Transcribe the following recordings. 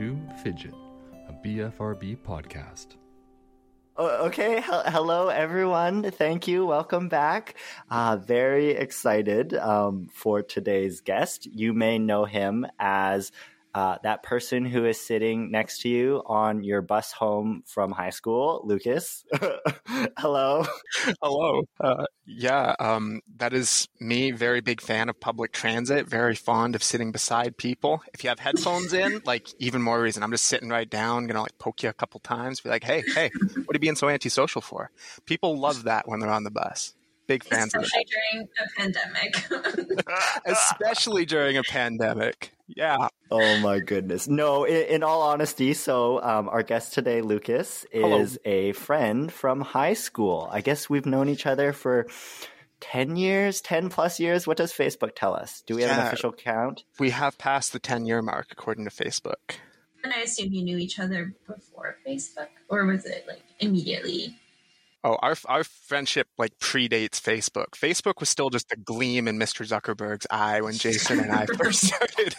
to Fidget, a BFRB podcast. Okay, hello everyone. Thank you. Welcome back. Uh, very excited um, for today's guest. You may know him as uh, that person who is sitting next to you on your bus home from high school, Lucas. Hello. Hello. Uh, yeah, um, that is me. Very big fan of public transit. Very fond of sitting beside people. If you have headphones in, like even more reason. I'm just sitting right down, gonna like poke you a couple times. Be like, hey, hey, what are you being so antisocial for? People love that when they're on the bus. Big fans Especially during a pandemic. Especially during a pandemic. Yeah. Oh my goodness. No, in, in all honesty, so um, our guest today, Lucas, is Hello. a friend from high school. I guess we've known each other for 10 years, 10 plus years. What does Facebook tell us? Do we have an official count? We have passed the 10 year mark according to Facebook. and I assume you knew each other before Facebook, or was it like immediately? Oh, our our friendship like predates Facebook. Facebook was still just a gleam in Mr. Zuckerberg's eye when Jason and I first started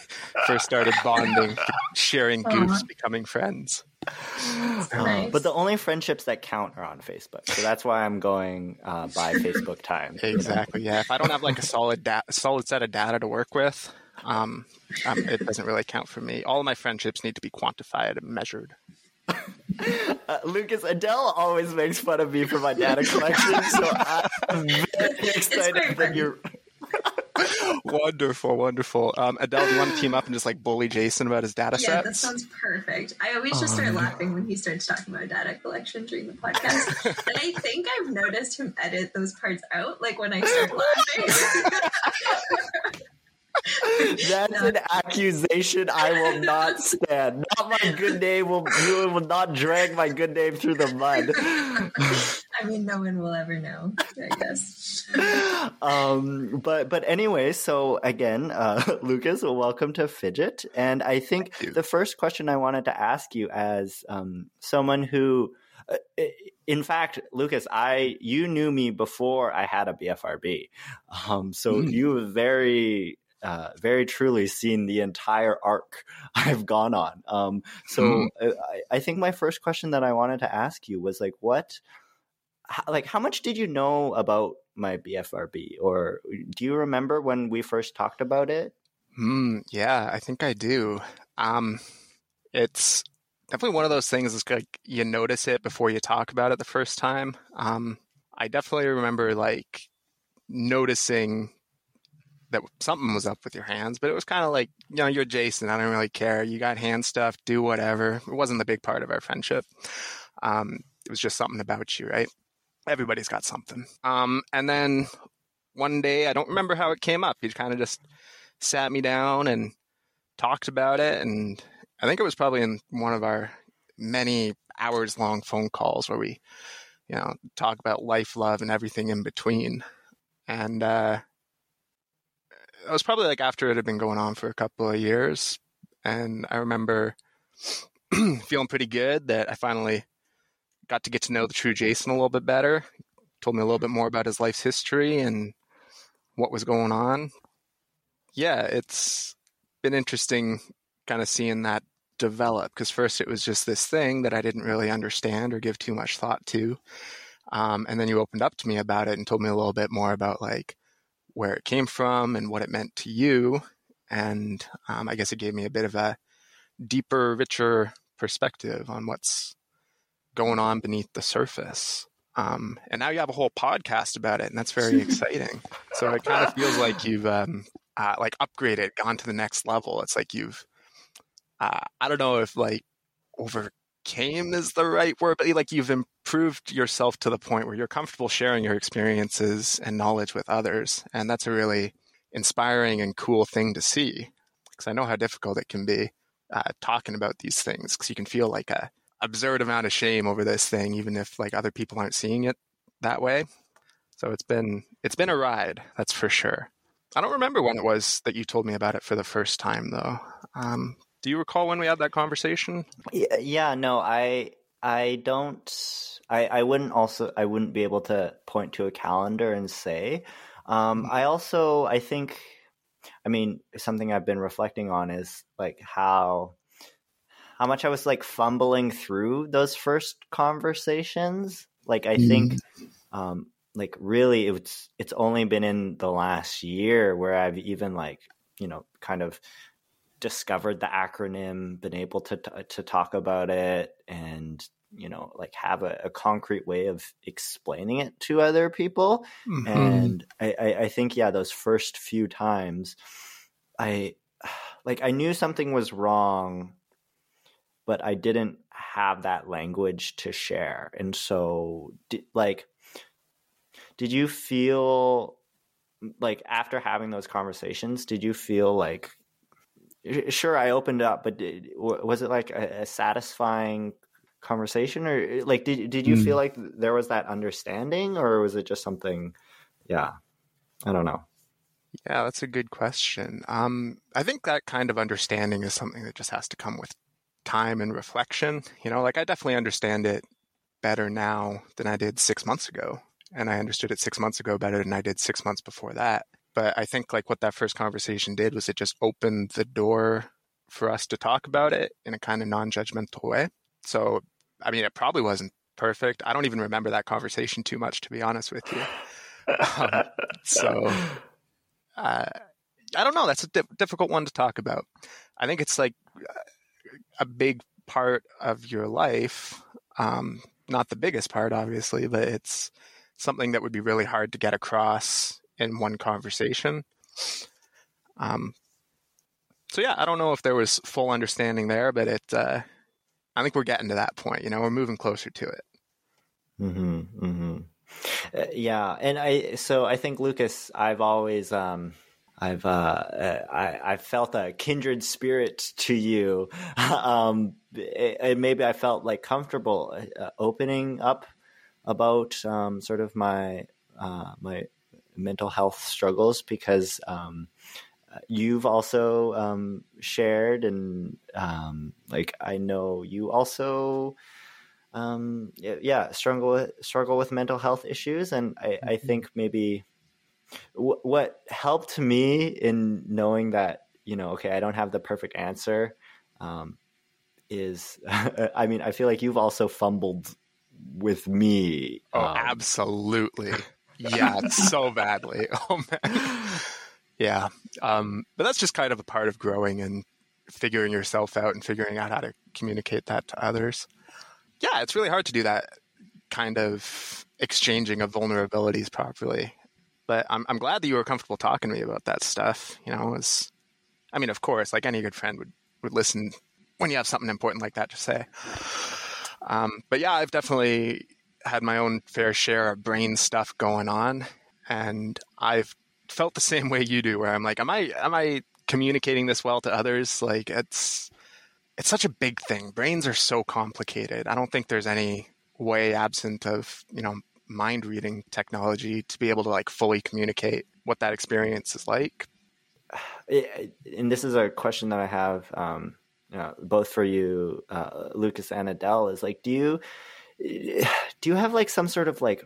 first started bonding, sharing goofs, Aw. becoming friends. Uh, Nice. but the only friendships that count are on Facebook. So that's why I'm going uh, by Facebook time. Exactly. Yeah. If I don't have like a solid da- solid set of data to work with, um, um, it doesn't really count for me. All of my friendships need to be quantified and measured. Uh, Lucas, Adele always makes fun of me for my data collection. So I'm very excited very that you're. wonderful, wonderful. Um, Adele, do you want to team up and just like bully Jason about his data set? Yeah, that sounds perfect. I always just start no. laughing when he starts talking about data collection during the podcast. and I think I've noticed him edit those parts out, like when I start laughing. That's an accusation I will not stand. Not my good name will you will not drag my good name through the mud. I mean, no one will ever know, I guess. um, but but anyway, so again, uh, Lucas, welcome to Fidget, and I think the first question I wanted to ask you, as um, someone who, uh, in fact, Lucas, I you knew me before I had a BFRB, um, so Mm. you have very. Uh, very truly seen the entire arc I've gone on. Um, so Mm. uh, I, I think my first question that I wanted to ask you was like, what how, like how much did you know about my BFRB or do you remember when we first talked about it? Hmm. yeah, I think I do. Um, it's definitely one of those things. It's like you notice it before you talk about it the first time. Um, I definitely remember like noticing that something was up with your hands, but it was kind of like you know you're Jason. I don't really care. You got hand stuff. Do whatever. It wasn't the big part of our friendship. Um, it was just something about you, right? Everybody's got something. Um, and then one day, I don't remember how it came up. He kind of just sat me down and talked about it. And I think it was probably in one of our many hours long phone calls where we, you know, talk about life, love, and everything in between. And uh, it was probably like after it had been going on for a couple of years. And I remember feeling pretty good that I finally got to get to know the true Jason a little bit better. Told me a little bit more about his life's history and what was going on. Yeah, it's been interesting kind of seeing that develop because first it was just this thing that I didn't really understand or give too much thought to. Um, and then you opened up to me about it and told me a little bit more about like where it came from and what it meant to you. And um, I guess it gave me a bit of a deeper, richer perspective on what's going on beneath the surface. Um, and now you have a whole podcast about it, and that's very exciting. So it kind of feels like you've um, uh, like upgraded, gone to the next level. It's like you've, uh, I don't know if like overcame is the right word, but like you've improved yourself to the point where you're comfortable sharing your experiences and knowledge with others, and that's a really inspiring and cool thing to see. Because I know how difficult it can be uh, talking about these things, because you can feel like a absurd amount of shame over this thing, even if like other people aren't seeing it that way. So it's been it's been a ride, that's for sure. I don't remember when it was that you told me about it for the first time, though. Um, do you recall when we had that conversation? Yeah, no, I I don't I I wouldn't also I wouldn't be able to point to a calendar and say. Um I also I think I mean something I've been reflecting on is like how how much I was like fumbling through those first conversations. Like I think um like really it's it's only been in the last year where I've even like, you know, kind of discovered the acronym, been able to to talk about it and you know like have a, a concrete way of explaining it to other people Mhm. and I, I, I think yeah those first few times i like i knew something was wrong but i didn't have that language to share and so like did you feel like after having those conversations did you feel like sure i opened up but did, was it like a, a satisfying conversation or like did, did you Mm. feel like there was that understanding or was it just something yeah i don't know Yeah, that's a good question. Um, I think that kind of understanding is something that just has to come with time and reflection. You know, like I definitely understand it better now than I did six months ago. And I understood it six months ago better than I did six months before that. But I think like what that first conversation did was it just opened the door for us to talk about it in a kind of non judgmental way. So, I mean, it probably wasn't perfect. I don't even remember that conversation too much, to be honest with you. Um, so uh, I don't know. That's a di- difficult one to talk about. I think it's like a big part of your life. Um, not the biggest part, obviously, but it's something that would be really hard to get across in one conversation. Um, so yeah, I don't know if there was full understanding there, but it. Uh, I think we're getting to that point. You know, we're moving closer to it. Mm-hmm. Mm-hmm. Uh, yeah, and I so I think Lucas, I've always um I've uh, uh I I felt a kindred spirit to you. um, it, it- maybe I felt like comfortable uh, opening up about um sort of my uh my mental health struggles because um you've also um shared and um like I know you also um yeah, struggle with, struggle with mental health issues and i i think maybe w- what helped me in knowing that you know okay i don't have the perfect answer um is i mean i feel like you've also fumbled with me Oh, um, absolutely. Yeah, so badly. Oh man. Yeah. Um, but that's just kind of a part of growing and figuring yourself out and figuring out how to communicate that to others. Yeah, it's really hard to do that kind of exchanging of vulnerabilities properly. But I'm I'm glad that you were comfortable talking to me about that stuff. You know, was I mean, of course, like any good friend would, would listen when you have something important like that to say. Um, but yeah, I've definitely had my own fair share of brain stuff going on, and I've felt the same way you do, where I'm like, am I am I communicating this well to others? Like it's it's such a big thing. Brains are so complicated. I don't think there's any way absent of you know mind reading technology to be able to like fully communicate what that experience is like. and this is a question that I have, um, you know, both for you, uh, Lucas and Adele, is like, do you do you have like some sort of like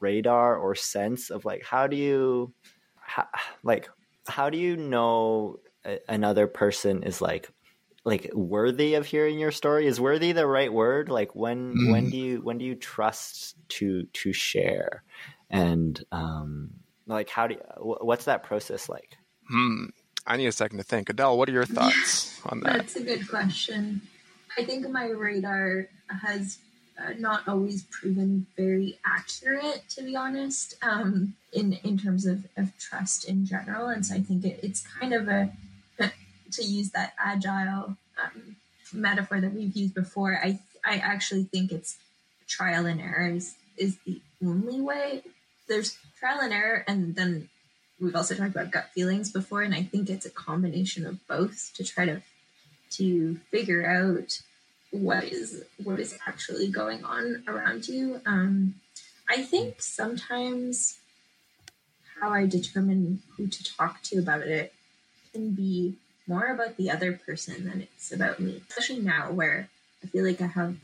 radar or sense of like how do you, how, like how do you know a- another person is like like worthy of hearing your story? Is worthy the right word? Like when when do you when do you trust to to share, and um, like how do you, what's that process like? Hmm. I need a second to think. Adele, what are your thoughts on that? That's a good question. I think my radar has uh, not always proven very accurate, to be honest, um, in in terms of, of trust in general. And so I think it, it's kind of a to use that agile um, metaphor that we've used before. I I actually think it's trial and error is, is the only way. There's trial and error, and then we've also talked about gut feelings before, and I think it's a combination of both to try to to figure out what is what is actually going on around you. Um, I think sometimes how I determine who to talk to about it can be more about the other person than it's about me. Especially now, where I feel like I have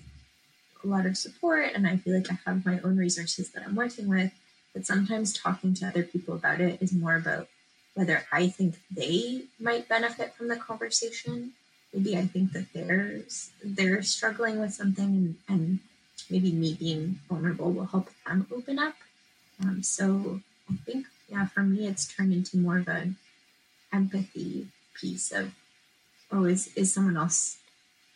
a lot of support and I feel like I have my own resources that I'm working with. But sometimes talking to other people about it is more about whether I think they might benefit from the conversation maybe I think that they're they're struggling with something, and, and maybe me being vulnerable will help them open up. Um, so I think, yeah, for me, it's turned into more of an empathy piece of, oh, is is someone else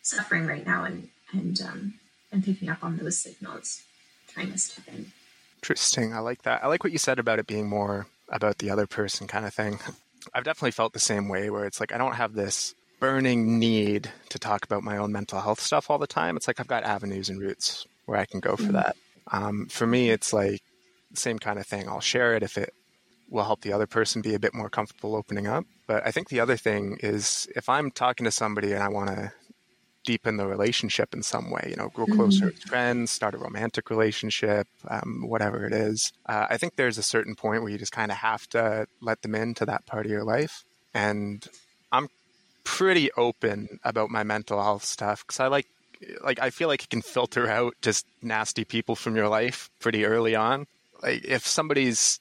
suffering right now, and and um, and picking up on those signals, trying to step in. Interesting. I like that. I like what you said about it being more about the other person kind of thing. I've definitely felt the same way where it's like I don't have this burning need to talk about my own mental health stuff all the time. It's like I've got avenues and routes where I can go for mm-hmm. that. Um, for me, it's like the same kind of thing. I'll share it if it will help the other person be a bit more comfortable opening up. But I think the other thing is if I'm talking to somebody and I want to deepen the relationship in some way, you know, grow closer mm-hmm. as friends, start a romantic relationship, um, whatever it is. Uh, I think there's a certain point where you just kind of have to let them into that part of your life. And I'm pretty open about my mental health stuff because I like, like, I feel like it can filter out just nasty people from your life pretty early on. Like, if somebody's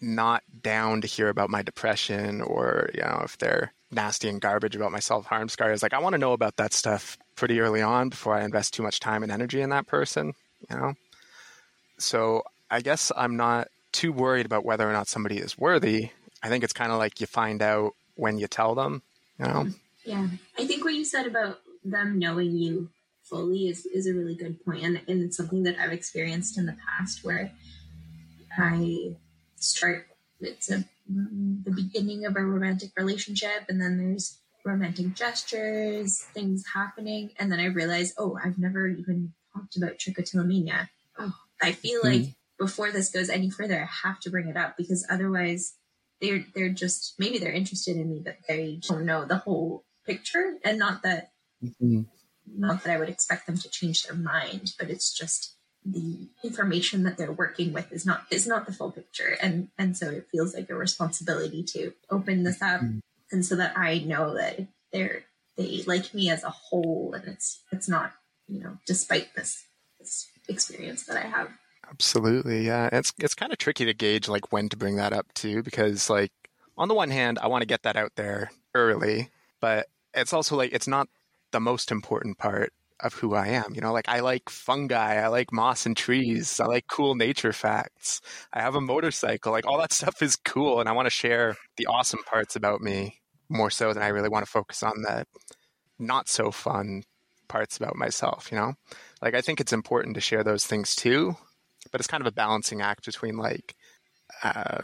not down to hear about my depression or, you know, if they're nasty and garbage about my self harm scars. Like I want to know about that stuff pretty early on before I invest too much time and energy in that person, you know? So I guess I'm not too worried about whether or not somebody is worthy. I think it's kind of like you find out when you tell them, you know? Yeah. I think what you said about them knowing you fully is, is a really good point. And, and it's something that I've experienced in the past where I start, it's a the beginning of a romantic relationship and then there's romantic gestures, things happening, and then I realize, oh, I've never even talked about trichotillomania. Oh, I feel mm-hmm. like before this goes any further, I have to bring it up because otherwise they're they're just maybe they're interested in me, but they don't know the whole picture. And not that mm-hmm. not that I would expect them to change their mind, but it's just the information that they're working with is not is not the full picture and and so it feels like a responsibility to open this up mm-hmm. and so that i know that they're they like me as a whole and it's it's not you know despite this this experience that i have absolutely yeah it's it's kind of tricky to gauge like when to bring that up too because like on the one hand i want to get that out there early but it's also like it's not the most important part of who I am. You know, like I like fungi, I like moss and trees, I like cool nature facts. I have a motorcycle, like all that stuff is cool, and I want to share the awesome parts about me more so than I really want to focus on the not so fun parts about myself. You know, like I think it's important to share those things too, but it's kind of a balancing act between like. Uh,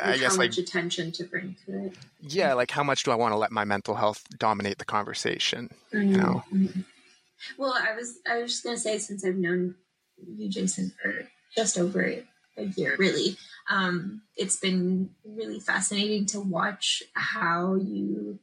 I guess how much like, attention to bring to it. Yeah, like how much do I want to let my mental health dominate the conversation? Mm-hmm. You know, mm-hmm. Well, I was I was just gonna say since I've known you, Jason, for just over a year, really, um, it's been really fascinating to watch how you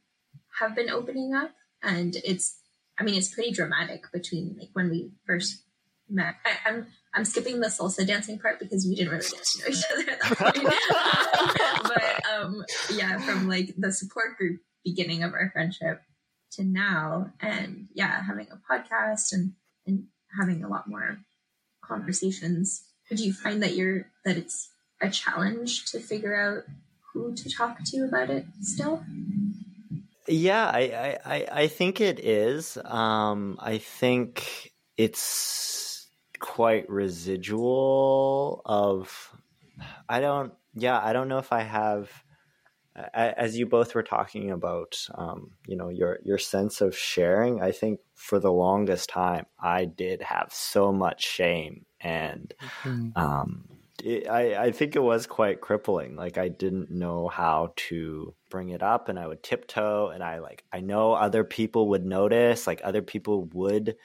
have been opening up, and it's I mean it's pretty dramatic between like when we first met. I, I'm, I'm skipping the salsa dancing part because we didn't really get to know each other at that point. but um, yeah, from like the support group beginning of our friendship to now and yeah having a podcast and and having a lot more conversations do you find that you're that it's a challenge to figure out who to talk to about it still yeah i i i think it is um i think it's quite residual of i don't yeah i don't know if i have as you both were talking about, um, you know, your your sense of sharing. I think for the longest time, I did have so much shame, and mm-hmm. um, it, I I think it was quite crippling. Like I didn't know how to bring it up, and I would tiptoe, and I like I know other people would notice, like other people would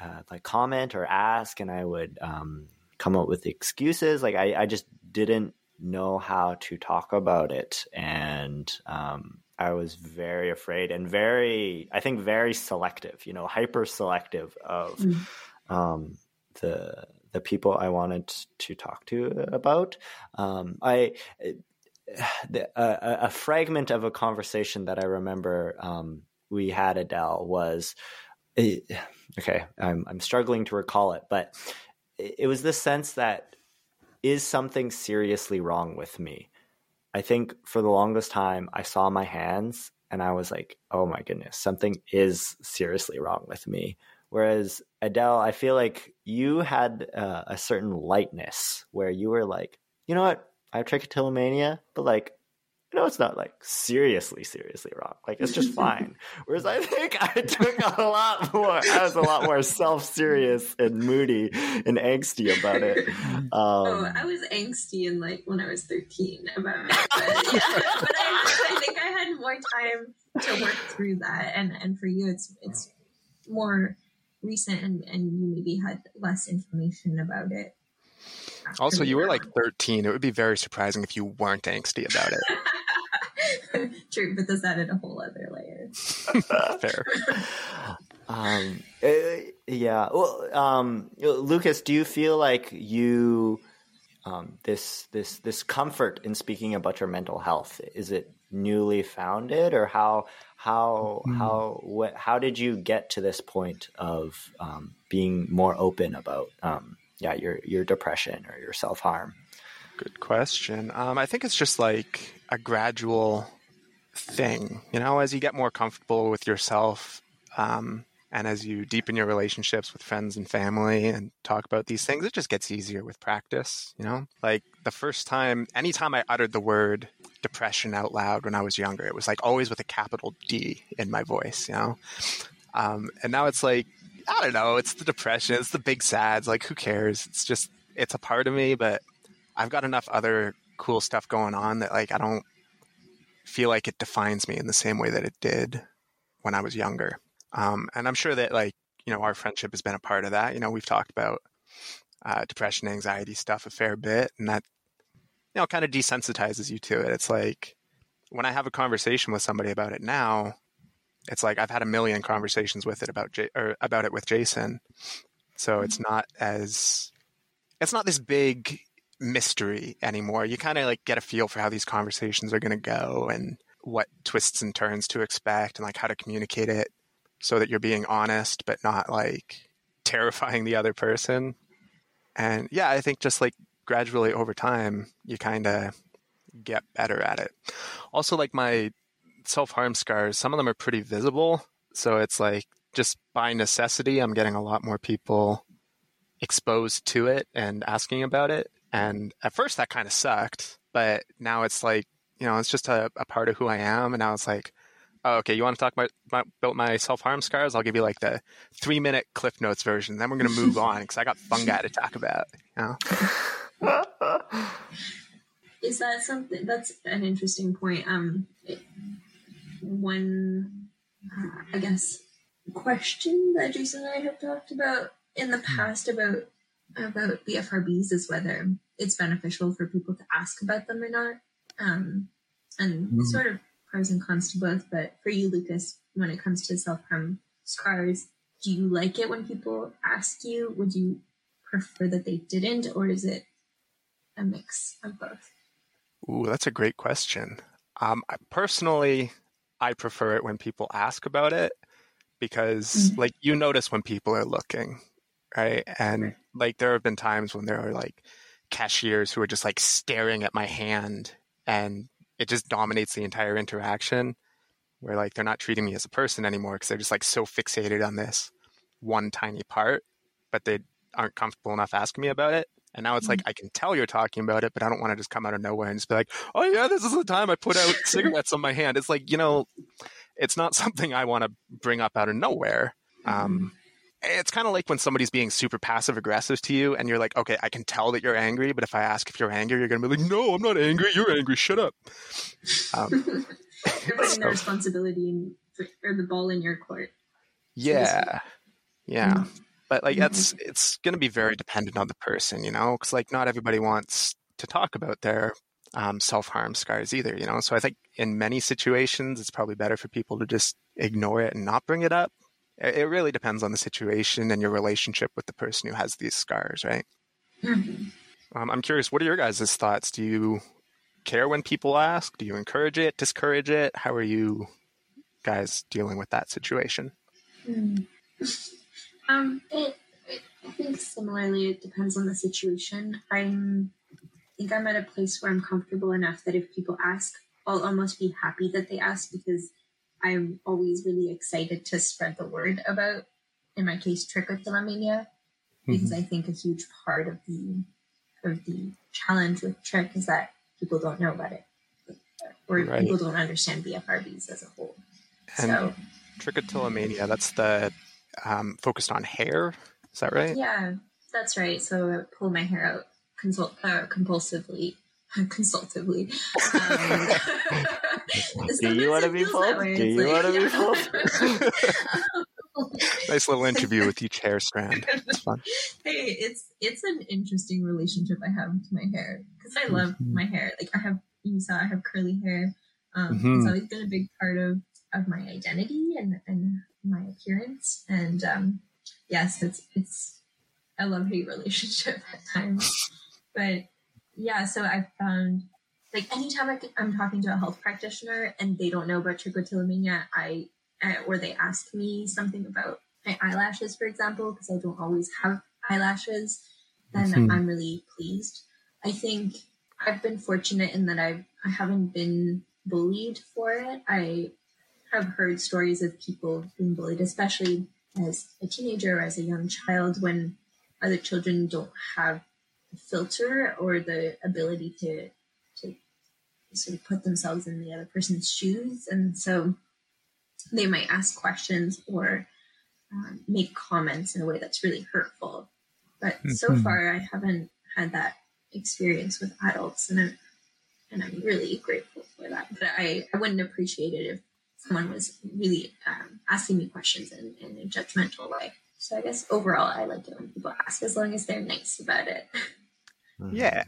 uh, like comment or ask, and I would um, come up with excuses. Like I I just didn't know how to talk about it. And um, I was very afraid and very, I think, very selective, you know, hyper selective of mm. um, the the people I wanted to talk to about. Um, I the, a, a, fragment of a conversation that I remember um, we had Adele was eh, okay. I'm I'm struggling to recall it, but it was this sense that is something seriously wrong with me? I think for the longest time, I saw my hands and I was like, oh my goodness, something is seriously wrong with me. Whereas Adele, I feel like you had uh, a certain lightness where you were like, you know what, I have trichotillomania, but like you know, it's not like seriously, seriously wrong. Like it's just fine. Whereas I think I took a lot more. I was a lot more self-serious and moody and angsty about it. Um, oh, I was angsty in like when I was thirteen about it, but, yeah, but I, I think I had more time to work through that. And and for you, it's it's more recent, and and you maybe had less information about it. Also, you were like 13. It would be very surprising if you weren't angsty about it. True, but this added a whole other layer. Fair. Um, uh, yeah. Well, um, Lucas, do you feel like you um, this this this comfort in speaking about your mental health is it newly founded or how how mm. how what how did you get to this point of um, being more open about um, yeah your your depression or your self harm? Good question. Um, I think it's just like a gradual thing. You know, as you get more comfortable with yourself, um, and as you deepen your relationships with friends and family and talk about these things, it just gets easier with practice. You know, like the first time, anytime I uttered the word depression out loud when I was younger, it was like always with a capital D in my voice. You know, um, and now it's like I don't know. It's the depression. It's the big sads. Like who cares? It's just it's a part of me, but I've got enough other cool stuff going on that like I don't feel like it defines me in the same way that it did when I was younger. Um, and I'm sure that like you know our friendship has been a part of that. You know, we've talked about uh, depression, anxiety stuff a fair bit, and that you know kind of desensitizes you to it. It's like when I have a conversation with somebody about it now, it's like I've had a million conversations with it about J- or about it with Jason, so it's not as it's not this big mystery anymore. You kind of like get a feel for how these conversations are going to go and what twists and turns to expect and like how to communicate it so that you're being honest but not like terrifying the other person. And yeah, I think just like gradually over time, you kind of get better at it. Also, like my self harm scars, some of them are pretty visible. So it's like just by necessity, I'm getting a lot more people exposed to it and asking about it. And at first that kind of sucked, but now it's like, you know, it's just a, a part of who I am. And now it's like, oh, okay, you want to talk about, about my self harm scars? I'll give you like the three minute Cliff Notes version. Then we're going to move on because I got fungi to talk about. You know? Is that something that's an interesting point? Um, one, uh, I guess, question that Jason and I have talked about in the past about about BFRBs is whether it's beneficial for people to ask about them or not. Um, and mm-hmm. sort of pros and cons to both. But for you, Lucas, when it comes to self harm scars, do you like it when people ask you? Would you prefer that they didn't, or is it a mix of both? Ooh, that's a great question. Um, personally, I prefer it when people ask about it because, mm-hmm. like, you notice when people are looking right? And right. like there have been times when there are like cashiers who are just like staring at my hand and it just dominates the entire interaction where like they're not treating me as a person anymore because they're just like so fixated on this one tiny part, but they aren't comfortable enough asking me about it. And now it's mm-hmm. like I can tell you're talking about it, but I don't want to just come out of nowhere and just be like, "Oh yeah, this is the time I put out cigarettes on my hand." It's like you know, it's not something I want to bring up out of nowhere. Um, mm-hmm. Um, it's kind of like when somebody's being super passive aggressive to you and you're like, okay, I can tell that you're angry, but if I ask if you're angry, you're going to be like, no, I'm not angry. You're angry. Shut up. Um, you're putting so, the responsibility in, or the ball in your court. Yeah. Yeah. Mm-hmm. But like, that's, it's going to be very dependent on the person, you know, because like not everybody wants to talk about their um, self harm scars either, you know? So I think in many situations, it's probably better for people to just ignore it and not bring it up it really depends on the situation and your relationship with the person who has these scars, right? Mm-hmm. Um, I'm curious, what are your guys' thoughts? Do you care when people ask? Do you encourage it, discourage it? How are you guys dealing with that situation? Mm. Um, it, it, I think similarly, it depends on the situation. I'm, I think I'm at a place where I'm comfortable enough that if people ask, I'll almost be happy that they ask because I'm always really excited to spread the word about, in my case, trichotillomania, because I think a huge part of the of the challenge with trich is that people don't know about it, or Right. people don't understand BFRBs as a whole. And so trichotillomania, that's the um, focused on hair. Is that right? yeah, that's right. So I pull my hair out consult uh, compulsively. Consultively. Um, Do you want to be feels pulled? Do you like- want to be yeah. pulled? Nice little interview with each hair strand. It's fun. hey, it's it's an interesting relationship I have to my hair because I love Mhm. my hair. Like I have, you saw, I have curly hair. Um, Mhm. It's always been a big part of of my identity and and my appearance. And um, yes, it's it's a love hate relationship at times. But yeah, so I found like anytime I, am talking to a health practitioner and they don't know about trichotillomania, I uh, or they ask me something about my eyelashes, for example, because I don't always have eyelashes, then Mhm. I'm really pleased. I think I've been fortunate in that I've I haven't been bullied for it. I have heard stories of people being bullied, especially as a teenager or as a young child, when other children don't have filter or the ability to to sort of put themselves in the other person's shoes, and so they might ask questions or um, make comments in a way that's really hurtful. But so Mhm. far, I haven't had that experience with adults, and I'm and I'm really grateful for that. But I, I wouldn't appreciate it if someone was really um, asking me questions in, in a judgmental way. So I guess overall, I like it when people ask, as long as they're nice about it. Yeah.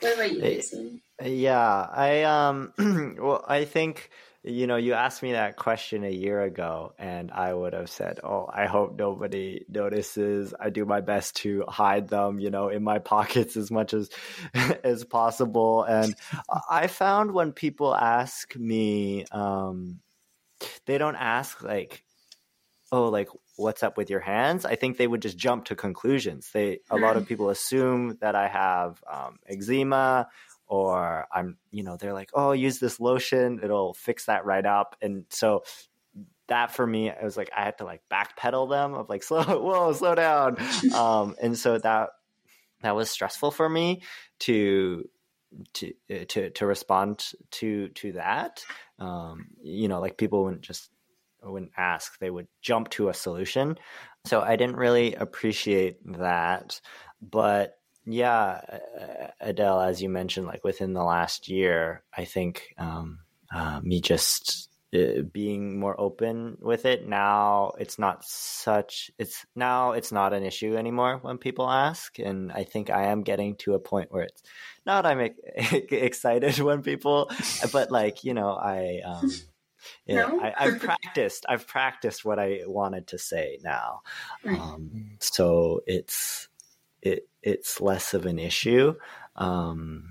What about you, Jason? Yeah, I um well I think you know you asked me that question a year ago and I would have said, "Oh, I hope nobody notices. I do my best to hide them, you know, in my pockets as much as as possible." And I found when people ask me um they don't ask like oh like what's up with your hands i think they would just jump to conclusions. They a lot of people assume that i have um, eczema or i'm you know they're like oh use this lotion it'll fix that right up. And so that for me it was like i had to like backpedal them of like slow whoa slow down. Um and so that that was stressful for me to to uh, to to respond to to that. Um you know like people wouldn't just wouldn't ask. They would jump to a solution. So i didn't really appreciate that. But yeah adele as you mentioned like within the last year i think um uh, me just uh, being more open with it now it's not such it's now it's not an issue anymore when people ask. And i think i am getting to a point where it's not i'm excited when people but like you know i um yeah, No? I, I've practiced. I've practiced what I wanted to say now, Right. um, so it's it it's less of an issue. Um,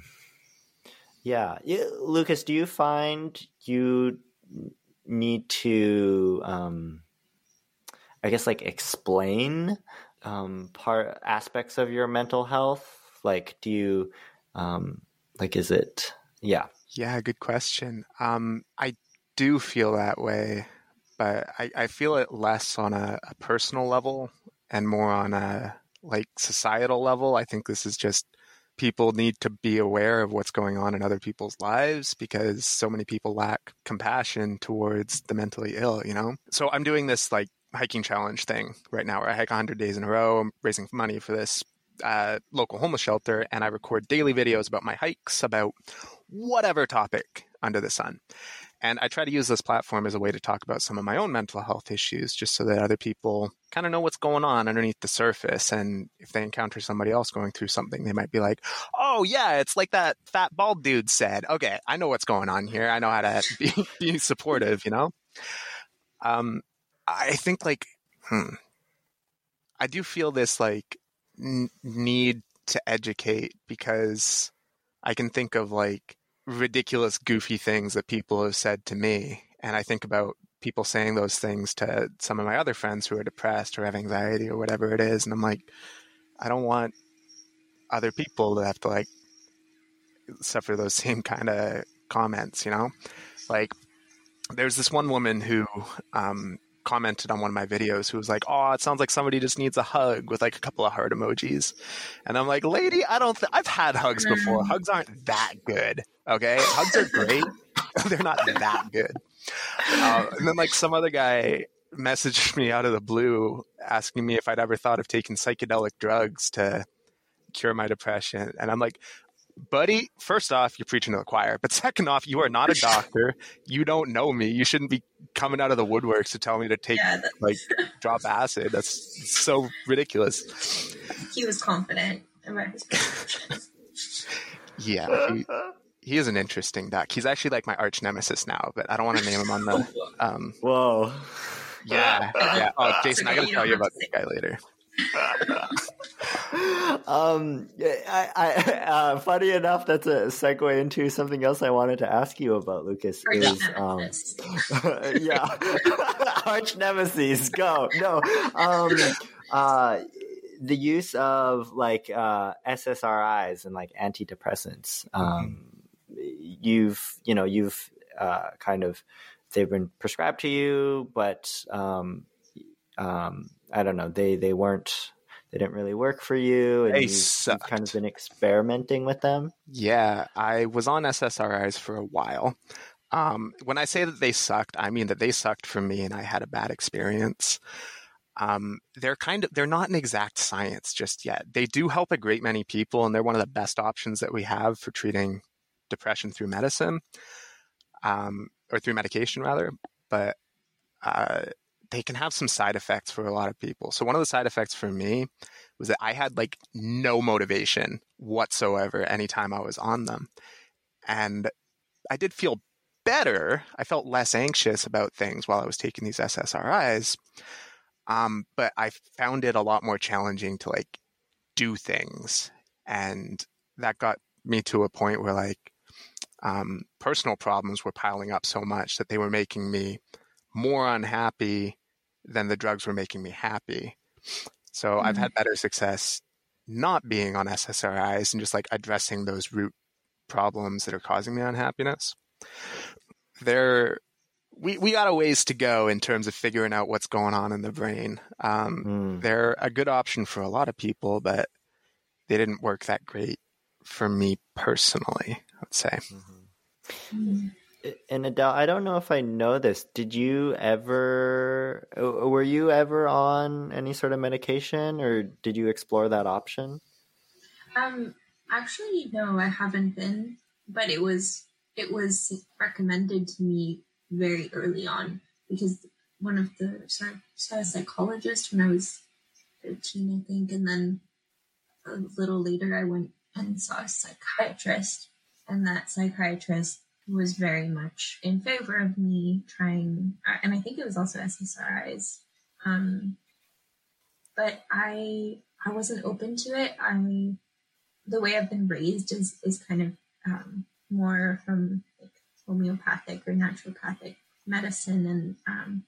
yeah. yeah, Lucas, do you find you need to, um, I guess, like explain um, part aspects of your mental health? Like, do you, um, like, is it? Yeah. Yeah, good question. Um, I do feel that way, but I, I feel it less on a, a personal level and more on a like societal level. I think this is just people need to be aware of what's going on in other people's lives because so many people lack compassion towards the mentally ill, you know? So I'm doing this like hiking challenge thing right now where I hike 100 days in a row. I'm raising money for this uh, local homeless shelter and I record daily videos about my hikes, about whatever topic under the sun. And I try to use this platform as a way to talk about some of my own mental health issues, just so that other people kind of know what's going on underneath the surface. And if they encounter somebody else going through something, they might be like, oh, yeah, it's like that fat bald dude said. Okay, I know what's going on here. I know how to be, be supportive, you know? Um, I think, like, hmm, I do feel this, like, n- need to educate because I can think of, like, ridiculous, goofy things that people have said to me. And I think about people saying those things to some of my other friends who are depressed or have anxiety or whatever it is. And I'm like, I don't want other people to have to like suffer those same kind of comments, you know? Like, there's this one woman who um, commented on one of my videos who was like, "Oh, it sounds like somebody just needs a hug with like a couple of heart emojis," and I'm like, "Lady, I don't. Th- I've had hugs before. Hugs aren't that good. Okay, hugs are great. They're not that good." Uh, and then like some other guy messaged me out of the blue asking me if I'd ever thought of taking psychedelic drugs to cure my depression, and I'm like, buddy, first off, you're preaching to the choir. But second off, you are not a doctor. You don't know me. You shouldn't be coming out of the woodworks to tell me to take Yeah, like drop acid. That's so ridiculous. he was confident about his prescriptions. Yeah, he, he is an interesting doc. He's actually like my arch nemesis now, but I don't want to name him on the. Um, Whoa. yeah, yeah. Oh, Jason, I got to You tell you about to this guy later. um, I, I, uh, funny enough, that's a segue into something else I wanted to ask you about, Lucas. Arch Is um, yeah, arch nemesis. Go no. Um, uh, the use of like uh, SSRIs and like antidepressants. Um, you've you know you've uh, kind of they've been prescribed to you, but um, um, I don't know they they weren't they didn't really work for you, and They you've, you've kind of been experimenting with them. Yeah, I was on SSRIs for a while. Um, when I say that they sucked, I mean that they sucked for me, and I had a bad experience. Um, they're kind of they're not an exact science just yet. They do help a great many people, and they're one of the best options that we have for treating depression through medicine, um, or through medication rather. But uh, they can have some side effects for a lot of people. So one of the side effects for me was that I had like no motivation whatsoever anytime I was on them. And I did feel better. I felt less anxious about things while I was taking these SSRIs. Um, but I found it a lot more challenging to like do things. And that got me to a point where like um, personal problems were piling up so much that they were making me more unhappy than the drugs were making me happy. So I've had better success not being on SSRIs and just like addressing those root problems that are causing me unhappiness. There, we we got a ways to go in terms of figuring out what's going on in the brain. Um, Mm. they're a good option for a lot of people, but they didn't work that great for me personally. I'd say. Mm. And Adele, I don't know if I know this. Did you ever, uh, were you ever on any sort of medication or did you explore that option? Um, actually, no, I haven't been, but it was it was recommended to me very early on because one of the sorry, saw a psychologist when I was thirteen, I think, and then a little later I went and saw a psychiatrist, and that psychiatrist was very much in favor of me trying, uh, and I think it was also SSRIs. Um, but I I wasn't open to it. I the way I've been raised is is kind of um, more from like homeopathic or naturopathic medicine, and um,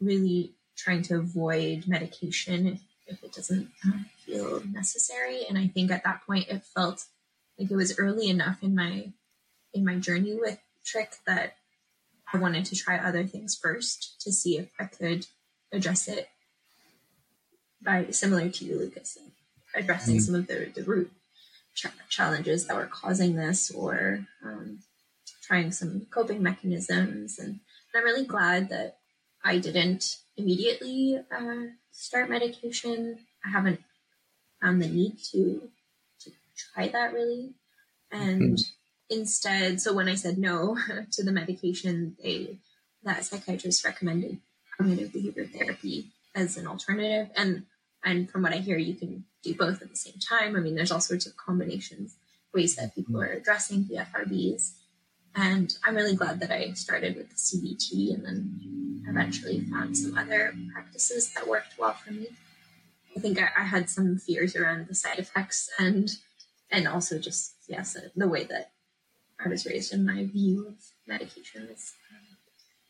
really trying to avoid medication if, if it doesn't uh, feel necessary. And I think at that point it felt like it was early enough in my in my journey with Trich that I wanted to try other things first to see if I could address it by similar to you, Lucas, addressing some of the, the root ch- challenges that were causing this or um, trying some coping mechanisms. And, and I'm really glad that I didn't immediately uh, start medication. I haven't found the need to to try that really. And instead, so when I said no to the medication, they that psychiatrist recommended cognitive behavior therapy as an alternative. And and from what I hear, you can do both at the same time. I mean, there's all sorts of combinations, ways that people are addressing the FRBs. And I'm really glad that I started with the CBT and then eventually found some other practices that worked well for me. I think I, I had some fears around the side effects and and also just yes the way that I was raised and my view of medication was um,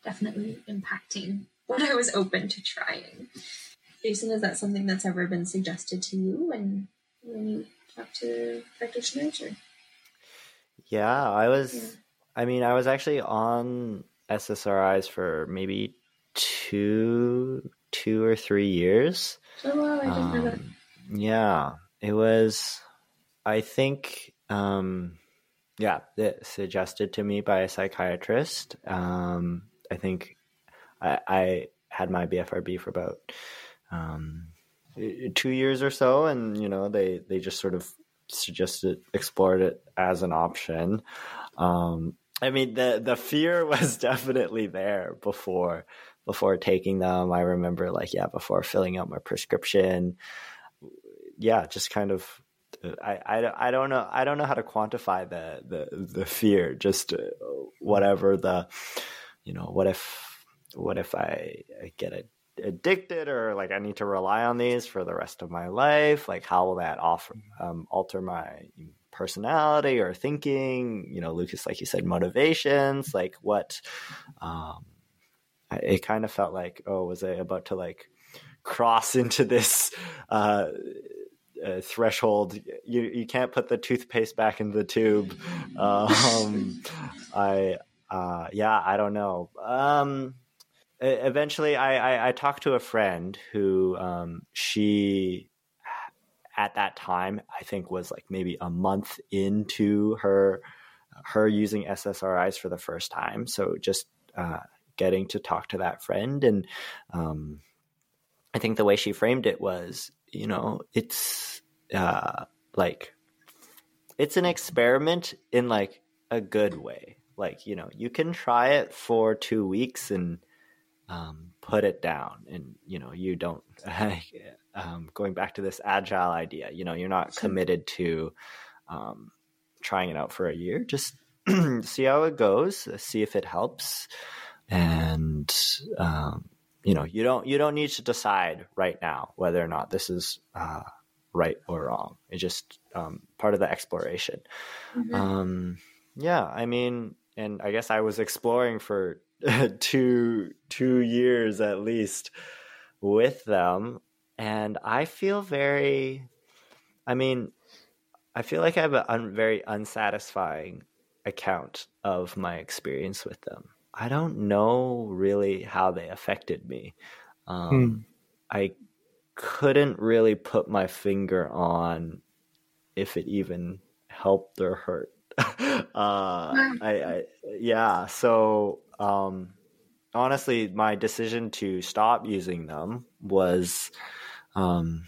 definitely impacting what I was open to trying. Jason, is that something that's ever been suggested to you when when you talk to practitioners? Or Yeah, I was. Yeah. I mean, I was actually on SSRIs for maybe two two or three years. Oh wow, I didn't know that. Um, yeah, it was. I think, um, yeah, suggested to me by a psychiatrist. Um, I think I, I had my BFRB for about um, two years or so, and you know they they just sort of suggested explored it as an option. Um, I mean the the fear was definitely there before before taking them. I remember like yeah before filling out my prescription, yeah, just kind of. I, I, I don't know I don't know how to quantify the the, the fear just uh, whatever the you know what if what if I, I get a addicted or like I need to rely on these for the rest of my life? Like, how will that offer um, alter my personality or thinking? You know, Lucas, like you said, motivations. Like, what? Um, it kind of felt like, oh, was I about to like cross into this? Uh, threshold. You you can't put the toothpaste back in the tube. Um i uh yeah i don't know. Um eventually I, I, I talked to a friend who um, she at that time I think was like maybe a month into her her using SSRIs for the first time. So just uh, getting to talk to that friend and um, I think the way she framed it was, you know, it's uh, like it's an experiment in like a good way. Like, you know, you can try it for two weeks and um, put it down. And you know you don't um, going back to this agile idea you know you're not committed to um, trying it out for a year. Just see how it goes see if it helps. And um, you know you don't you don't need to decide right now whether or not this is uh, right or wrong. It's just um, part of the exploration. Mhm. um, yeah i mean and i guess i was exploring for two two years at least with them and i feel very i mean i feel like i have a un, very unsatisfying account of my experience with them i don't know really how they affected me. Um, Hmm. i couldn't really put my finger on if it even helped or hurt. Uh, I, I yeah so um honestly my decision to stop using them was um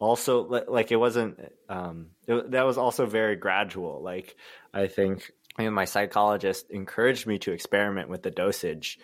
also like it wasn't um it, that was also very gradual. Like i think I mean, my psychologist encouraged me to experiment with the dosage.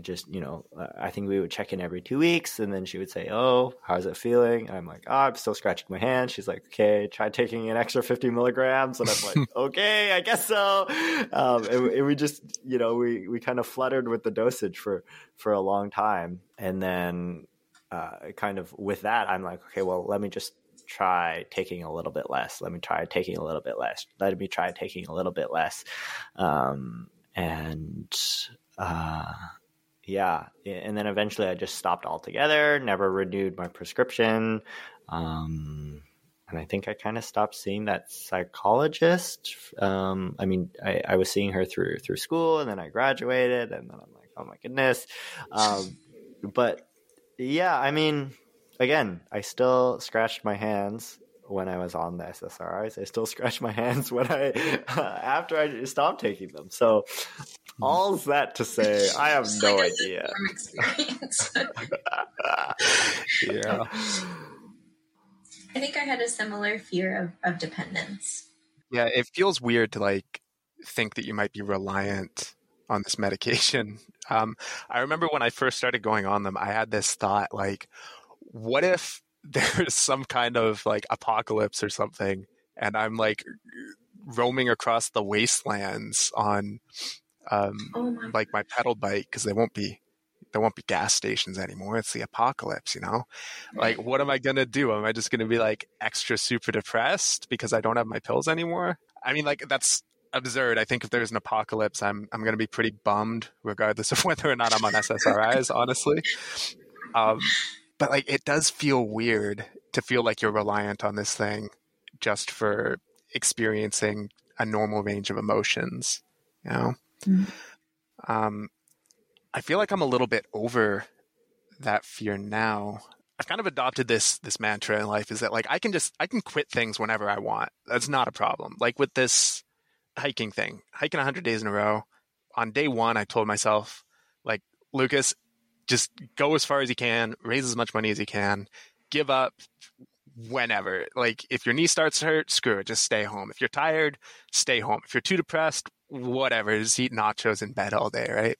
Just you know uh, i think we would check in every two weeks and then she would say oh how's it feeling? And i'm like oh i'm still scratching my hand. She's like okay try taking an extra 50 milligrams. And i'm like okay i guess so. Um, and, and we just you know we we kind of fluttered with the dosage for for a long time. And then uh, kind of with that i'm like okay well let me just try taking a little bit less. Let me try taking a little bit less. Let me try taking a little bit less. Um, and uh, yeah. And then eventually i just stopped altogether never renewed my prescription. Um, and i think i kind of stopped seeing that psychologist um, i mean I, I was seeing her through through school and then i graduated and then i'm like oh my goodness. Um, but yeah i mean again i still scratched my hands when i was on the ssris i still scratch my hands when i after i stopped taking them so all's that to say i have Just no like idea experience. Yeah. I think I had a similar fear of, of dependence. Yeah, it feels weird to like think that you might be reliant on this medication. Um, I remember when I first started going on them, I had this thought like, what if there's some kind of like apocalypse or something, and I'm like roaming across the wastelands on um, Oh like my pedal bike because there won't be there won't be gas stations anymore. It's the apocalypse, you know. Like, what am I gonna do? Am I just gonna be like extra super depressed because I don't have my pills anymore? I mean, like that's absurd. I think if there's an apocalypse, I'm I'm gonna be pretty bummed, regardless of whether or not I'm on SSRIs. honestly, um, but like it does feel weird to feel like you're reliant on this thing just for experiencing a normal range of emotions. You know. Mhm. Um, I feel like I'm a little bit over that fear now. I've kind of adopted this this mantra in life is that like I can just I can quit things whenever I want. That's not a problem. Like with this hiking thing, hiking 100 days in a row. On day 1 I told myself like Lucas just go as far as you can, raise as much money as you can, give up whenever. Like if your knee starts to hurt, screw it, just stay home. If you're tired, stay home. If you're too depressed, whatever, just eat nachos in bed all day, right?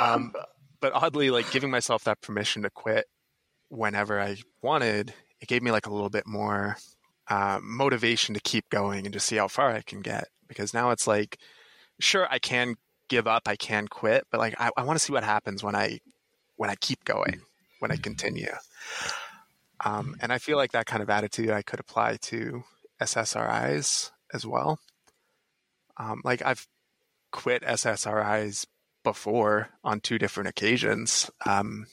Um, but oddly, like giving myself that permission to quit whenever I wanted, it gave me like a little bit more uh, motivation to keep going and just see how far I can get. Because now it's like, sure, I can give up, I can quit, but like I, I want to see what happens when I when I keep going, when I continue. Um, and I feel like that kind of attitude I could apply to SSRIs as well. Um, like I've quit SSRIs before on two different occasions. Um,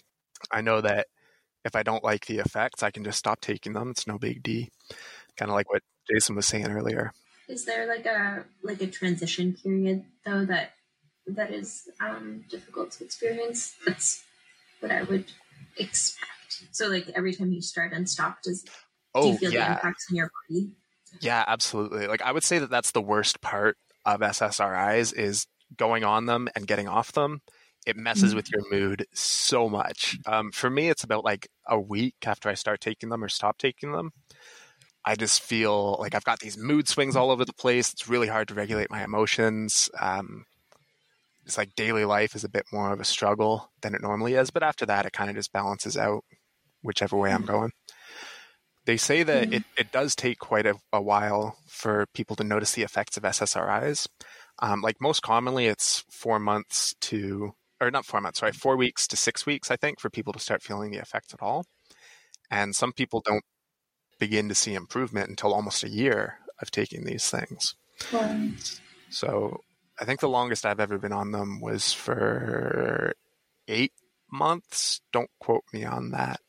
I know that if I don't like the effects, I can just stop taking them. It's no big deal. Kind of like what Jason was saying earlier. Is there like a like a transition period though that that is um, difficult to experience? That's what I would expect. So like every time you start and stop, does oh, do you feel yeah. the impacts on your body? Yeah, absolutely. Like I would say that that's the worst part of SSRIs is going on them and getting off them. It messes Mm-hmm. with your mood so much. Um, for me, it's about like a week after I start taking them or stop taking them. I just feel like I've got these mood swings all over the place. It's really hard to regulate my emotions. Um, it's like daily life is a bit more of a struggle than it normally is. But after that, it kind of just balances out whichever way I'm going. They say that it, it does take quite a, a while for people to notice the effects of SSRIs. Um, like most commonly, it's four months to, or not four months, sorry, four weeks to six weeks, I think, for people to start feeling the effects at all. And some people don't begin to see improvement until almost a year of taking these things. So I think the longest I've ever been on them was for eight months. Don't quote me on that.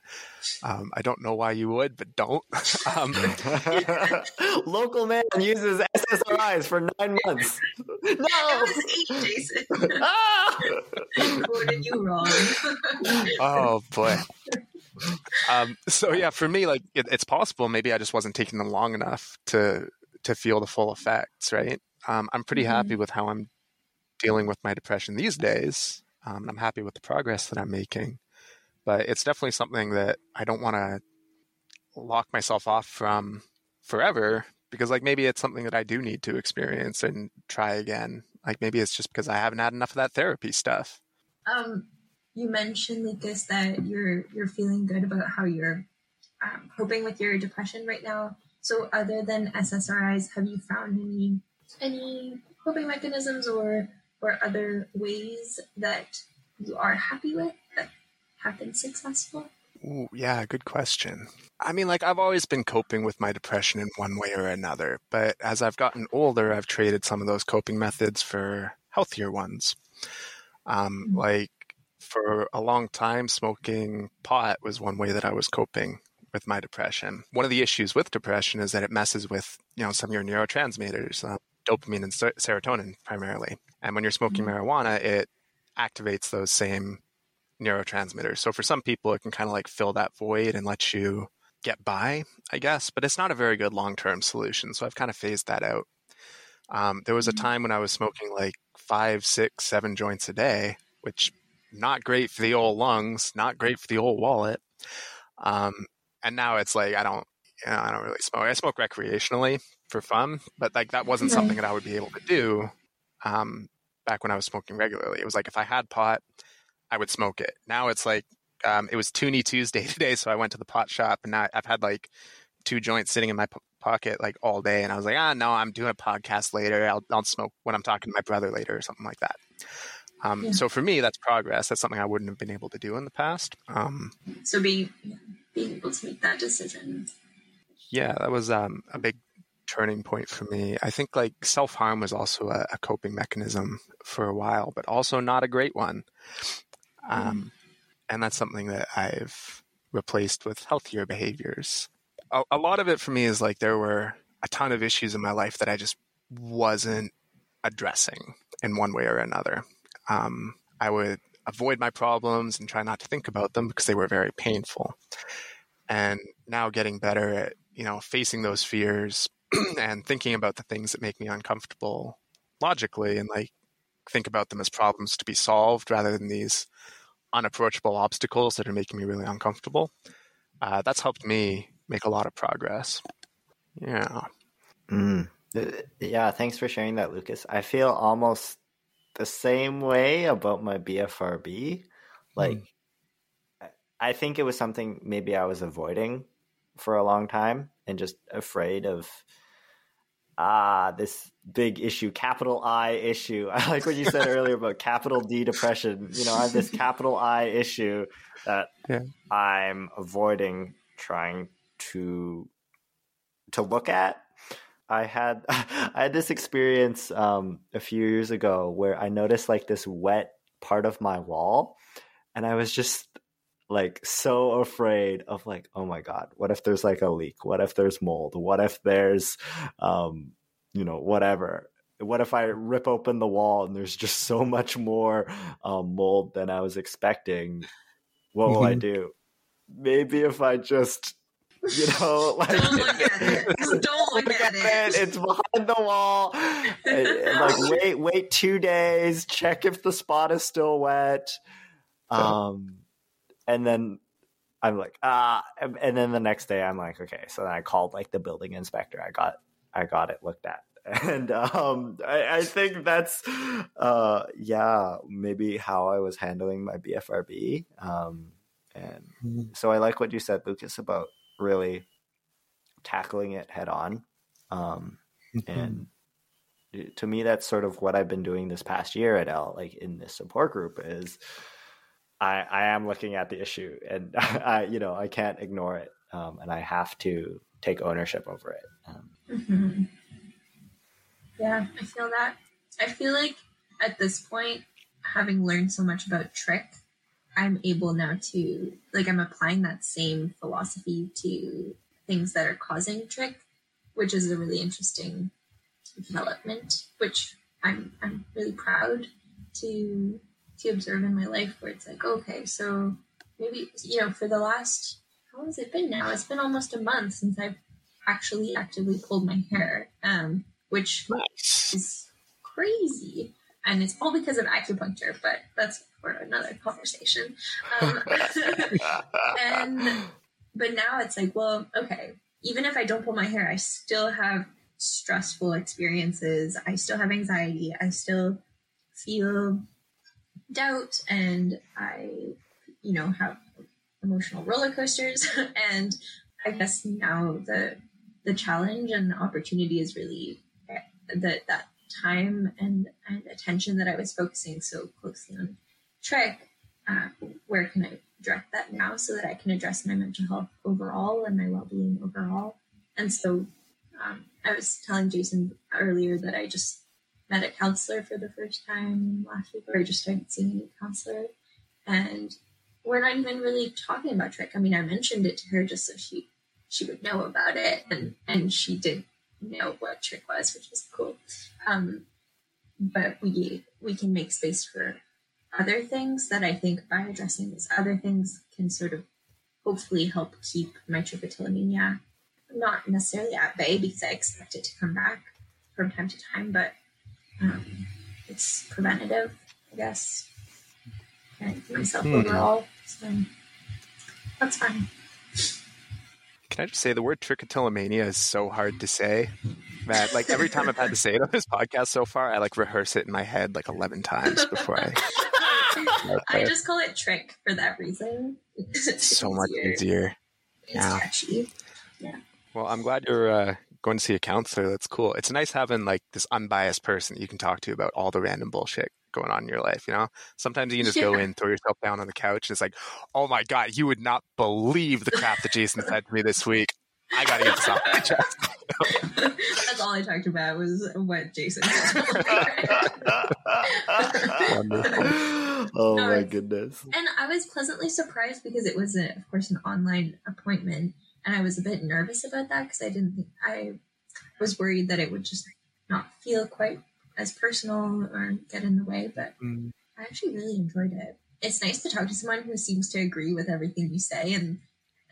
Um, I don't know why you would, but don't. um, Local man uses SSRIs for nine months. That No. was eight, Jason. Ah! Quoted you wrong. oh boy. Um, so yeah, for me, like it, it's possible. Maybe I just wasn't taking them long enough to to feel the full effects. Right. Um, I'm pretty happy with how I'm dealing with my depression these days. Um, and I'm happy with the progress that I'm making. But it's definitely something that I don't want to lock myself off from forever because like maybe it's something that I do need to experience and try again. Like maybe it's just because I haven't had enough of that therapy stuff. Um, you mentioned Lucas that you're you're feeling good about how you're um, coping with your depression right now. So, other than SSRIs, have you found any any coping mechanisms or or other ways that you are happy with that have been successful? Ooh, yeah, good question. I mean, like, I've always been coping with my depression in one way or another, but as I've gotten older, I've traded some of those coping methods for healthier ones. Um, Mhm. like, for a long time, smoking pot was one way that I was coping with my depression. One of the issues with depression is that it messes with, you know, some of your neurotransmitters, uh, dopamine and ser- serotonin primarily. And when you're smoking marijuana, it activates those same neurotransmitters. So for some people, it can kind of like fill that void and let you get by, I guess, but it's not a very good long term solution. So I've kind of phased that out. Um, there was a time when I was smoking like five, six, seven joints a day, which not great for the old lungs, not great for the old wallet. Um, and now it's like I don't, you know, I don't really smoke. I smoke recreationally for fun, but like that wasn't Right. something that I would be able to do um, back when I was smoking regularly. It was like if I had pot, I would smoke it. Now it's like um, it was Toonie Tuesday today, so I went to the pot shop, and now I've had like two joints sitting in my po- pocket like all day, and I was like, ah, no, I'm doing a podcast later. I'll I'll smoke when I'm talking to my brother later or something like that. Um, Yeah. So for me, that's progress. That's something I wouldn't have been able to do in the past. Um, So, being being able to make that decision. yeah, that was um, a big turning point for me. I think like self harm was also a, a coping mechanism for a while, but also not a great one. Um, and that's something that I've replaced with healthier behaviors. A, a lot of it for me is like there were a ton of issues in my life that I just wasn't addressing in one way or another. Um, I would avoid my problems and try not to think about them because they were very painful. And now getting better at, you know, facing those fears and thinking about the things that make me uncomfortable logically and like think about them as problems to be solved rather than these unapproachable obstacles that are making me really uncomfortable. Uh, that's helped me make a lot of progress. Yeah. Mm. Yeah, thanks for sharing that, Lucas. I feel almost the same way about my BFRB. Like, mm. I think it was something maybe I was avoiding for a long time and just afraid of ah this big issue capital i issue. I like what you said earlier about capital d depression. You know i have this capital i issue that yeah. i'm avoiding trying to to look at. I had i had this experience um, a few years ago where i noticed like this wet part of my wall and i was just like so afraid of like oh my god what if there's like a leak? What if there's mold? What if there's um you know whatever? What if i rip open the wall and there's just so much more um, mold than i was expecting? What will mm-hmm. i do? Maybe if i just you know like don't look at it. don't look, look at, at it. it. it's behind the wall. Like wait wait two days check if the spot is still wet. Um and then I'm like, ah, and then the next day I'm like, okay. So then I called like the building inspector. I got, I got it looked at, and um, I, I think that's, uh, yeah, maybe how I was handling my BFRB. Um, and mm-hmm. so I like what you said, Lucas, about really tackling it head on. Um, mm-hmm. and to me, that's sort of what I've been doing this past year at L, like in this support group is I, I am looking at the issue and I, you know, I can't ignore it. Um, and I have to take ownership over it. Um, mm-hmm. Yeah, I feel that. I feel like at this point, having learned so much about Trich, I'm able now to, like, I'm applying that same philosophy to things that are causing Trich, which is a really interesting development, which I'm, I'm really proud to to observe in my life where it's like, okay, so maybe, you know, for the last, how long has it been now? It's been almost a month since I've actually actively pulled my hair, um, which nice. is crazy. And it's all because of acupuncture, but that's for another conversation. Um, and, but now it's like, well, okay, even if I don't pull my hair, I still have stressful experiences. I still have anxiety. I still feel doubt and I, you know, have emotional roller coasters. and I guess now the the challenge and the opportunity is really that that time and, and attention that I was focusing so closely on trich. Uh, where can I direct that now so that I can address my mental health overall and my well being overall? And so um, I was telling Jason earlier that I just met a counselor for the first time last week, or I just started seeing a counselor. And we're not even really talking about trich. I mean, I mentioned it to her just so she she would know about it, and and she did know what trich was, which was cool. Um, but we we can make space for other things that I think by addressing these other things can sort of hopefully help keep my trichotillomania not necessarily at bay because I expect it to come back from time to time, but um, it's preventative, I guess. And myself hmm. overall. So that's fine. Can I just say the word trichotillomania is so hard to say that like every time I've had to say it on this podcast so far, I like rehearse it in my head like eleven times before I. I just call it trich for that reason. It's so much easier. It's yeah. catchy. Yeah. Well, I'm glad you're uh, going to see a counselor. That's cool. It's nice having like this unbiased person you can talk to about all the random bullshit going on in your life. You know, sometimes you can just yeah. go in, throw yourself down on the couch, and it's like, oh my god, you would not believe the crap that Jason said to me this week. I gotta get this off my chest. That's all I talked about was what Jason. Said. oh my goodness! And I was pleasantly surprised because it was, a, of course, an online appointment and I was a bit nervous about that because I didn't think I was worried that it would just not feel quite as personal or get in the way. But mm. I actually really enjoyed it. it's nice to talk to someone who seems to agree with everything you say and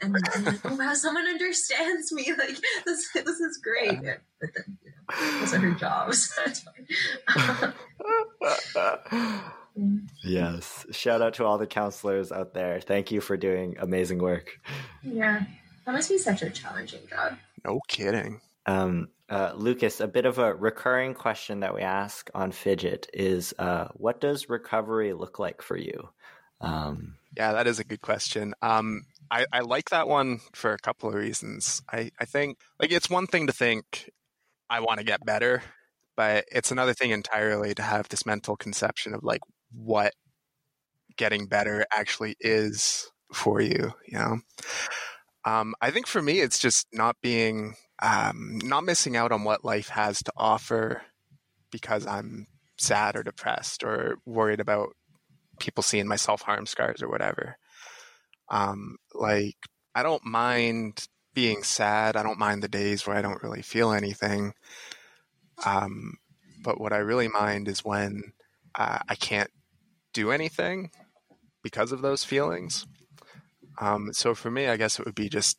and, and like, oh wow, someone understands me. Like this, this is great. But then, you know, those are her jobs. yes. Shout out to all the counselors out there. Thank you for doing amazing work. Yeah, that must be such a challenging job. No kidding. Um, uh, Lucas, a bit of a recurring question that we ask on Fidget is uh, what does recovery look like for you? Um, yeah, that is a good question. Um, I, I like that one for a couple of reasons. I, I think like it's one thing to think I want to get better, but it's another thing entirely to have this mental conception of like what getting better actually is for you, you know? Um, I think for me, it's just not being, um, not missing out on what life has to offer because I'm sad or depressed or worried about people seeing my self harm scars or whatever. Um, like, I don't mind being sad. I don't mind the days where I don't really feel anything. Um, but what I really mind is when uh, I can't do anything because of those feelings. Um, so for me, I guess it would be just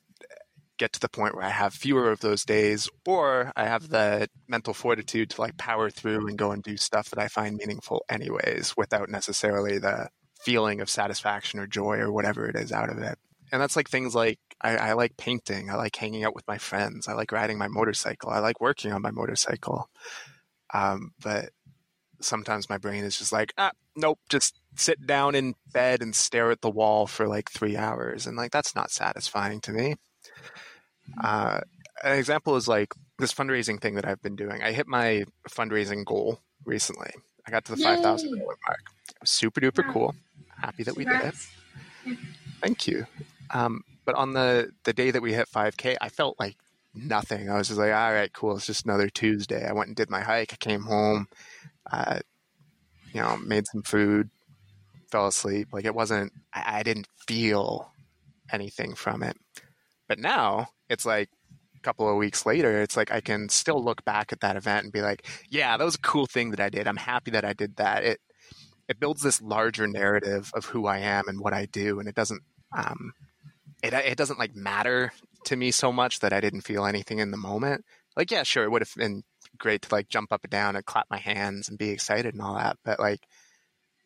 get to the point where I have fewer of those days, or I have the mental fortitude to like power through and go and do stuff that I find meaningful, anyways, without necessarily the feeling of satisfaction or joy or whatever it is out of it. And that's like things like I, I like painting, I like hanging out with my friends, I like riding my motorcycle, I like working on my motorcycle. Um, but sometimes my brain is just like, ah, nope, just sit down in bed and stare at the wall for like three hours. And like, that's not satisfying to me. Uh, an example is like this fundraising thing that I've been doing. I hit my fundraising goal recently. I got to the five thousand dollar mark. Super duper cool. Happy that we did it. Thank you. Um, but on the the day that we hit five k, I felt like nothing. I was just like, all right, cool. It's just another Tuesday. I went and did my hike. I came home, uh, you know, made some food, fell asleep. Like it wasn't. I, I didn't feel anything from it. But now it's like a couple of weeks later, it's like I can still look back at that event and be like, yeah, that was a cool thing that I did. I'm happy that I did that. It it builds this larger narrative of who I am and what I do, and it doesn't um, it it doesn't like matter to me so much that I didn't feel anything in the moment. Like, yeah, sure, it would have been great to like jump up and down and clap my hands and be excited and all that, but like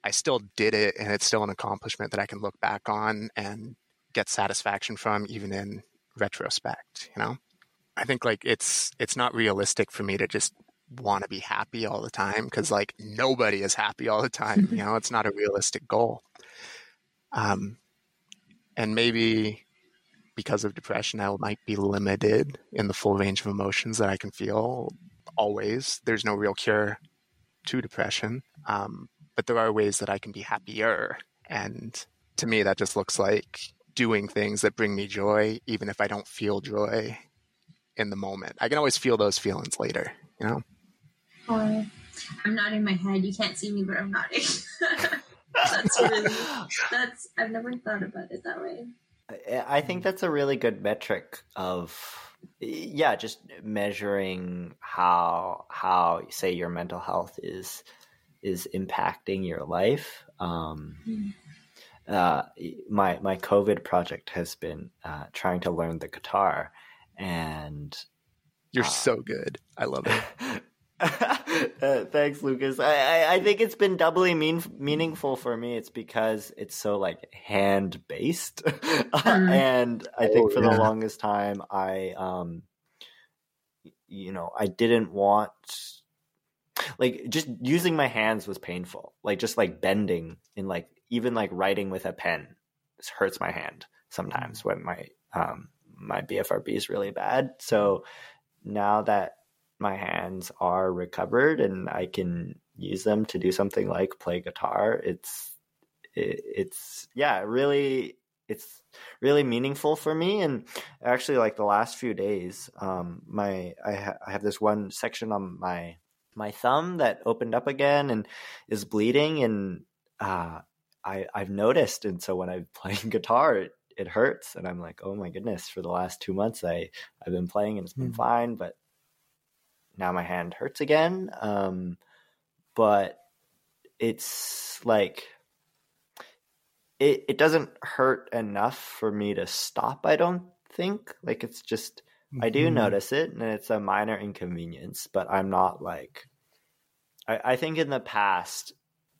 I still did it, and it's still an accomplishment that I can look back on and get satisfaction from, even in retrospect. You know, I think like it's it's not realistic for me to just want to be happy all the time because like nobody is happy all the time. you know, it's not a realistic goal. Um, and maybe because of depression, I might be limited in the full range of emotions that I can feel always. There's no real cure to depression. Um, but there are ways that I can be happier. And to me, that just looks like doing things that bring me joy, even if I don't feel joy in the moment. I can always feel those feelings later, you know? Oh, I'm nodding my head. You can't see me, but I'm nodding. that's really, that's, I've never thought about it that way. I think that's a really good metric of yeah, just measuring how how say your mental health is is impacting your life. Um, mm. uh, my my COVID project has been uh, trying to learn the guitar, and you're uh, so good. I love it. uh, thanks, Lucas. I, I, I, think it's been doubly mean, meaningful for me. It's because it's so like hand based, mm. and I think oh, for yeah. the longest time, I um, you know, I didn't want like just using my hands was painful. Like just like bending and like even like writing with a pen hurts my hand sometimes when my um my BFRB is really bad. So now that my hands are recovered and I can use them to do something like play guitar. It's it, it's yeah, really it's really meaningful for me and actually like the last few days um my I, ha- I have this one section on my my thumb that opened up again and is bleeding and uh I I've noticed and so when I'm playing guitar it, it hurts and I'm like oh my goodness for the last 2 months I I've been playing and it's been mm. fine but now my hand hurts again. Um, but it's like it, it doesn't hurt enough for me to stop. I don't think like it's just I do Mhm. notice it and it's a minor inconvenience, but I'm not like I, I think in the past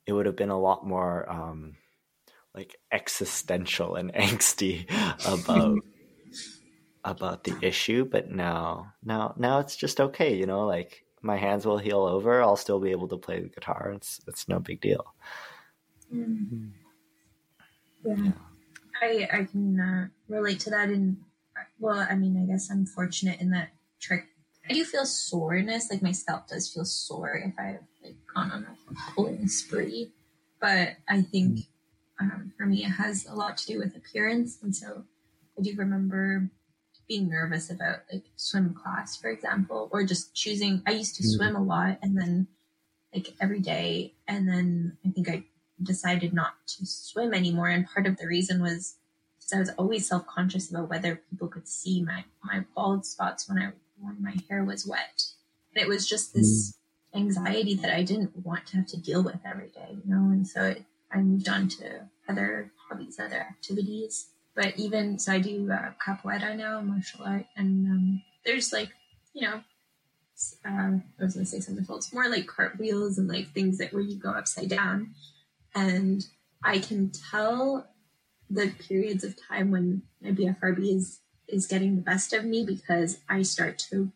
it would have been a lot more um like existential and angsty about about the issue, but now now now it's just okay, you know, like my hands will heal over, I'll still be able to play the guitar. It's it's no big deal. Mm. Yeah, I I can uh, relate to that. In well, I mean, I guess I'm fortunate in that trich. I do feel soreness, like my scalp does feel sore if I've like gone on a pulling spree. But I think um, for me, it has a lot to do with appearance, and so I do remember being nervous about like swim class, for example, or just choosing. I used to Mhm. swim a lot, and then like every day, and then I think I decided not to swim anymore. And part of the reason was because I was always self conscious about whether people could see my, my bald spots when I when my hair was wet. And it was just this anxiety that I didn't want to have to deal with every day, you know. And so it, I moved on to other hobbies, other activities. But even so, I do uh, capoeira now, martial art, and um, there's like you know uh, I was gonna say something else. More like cartwheels and like things that where you go upside down, and I can tell the periods of time when my BFRB is is getting the best of me because I start to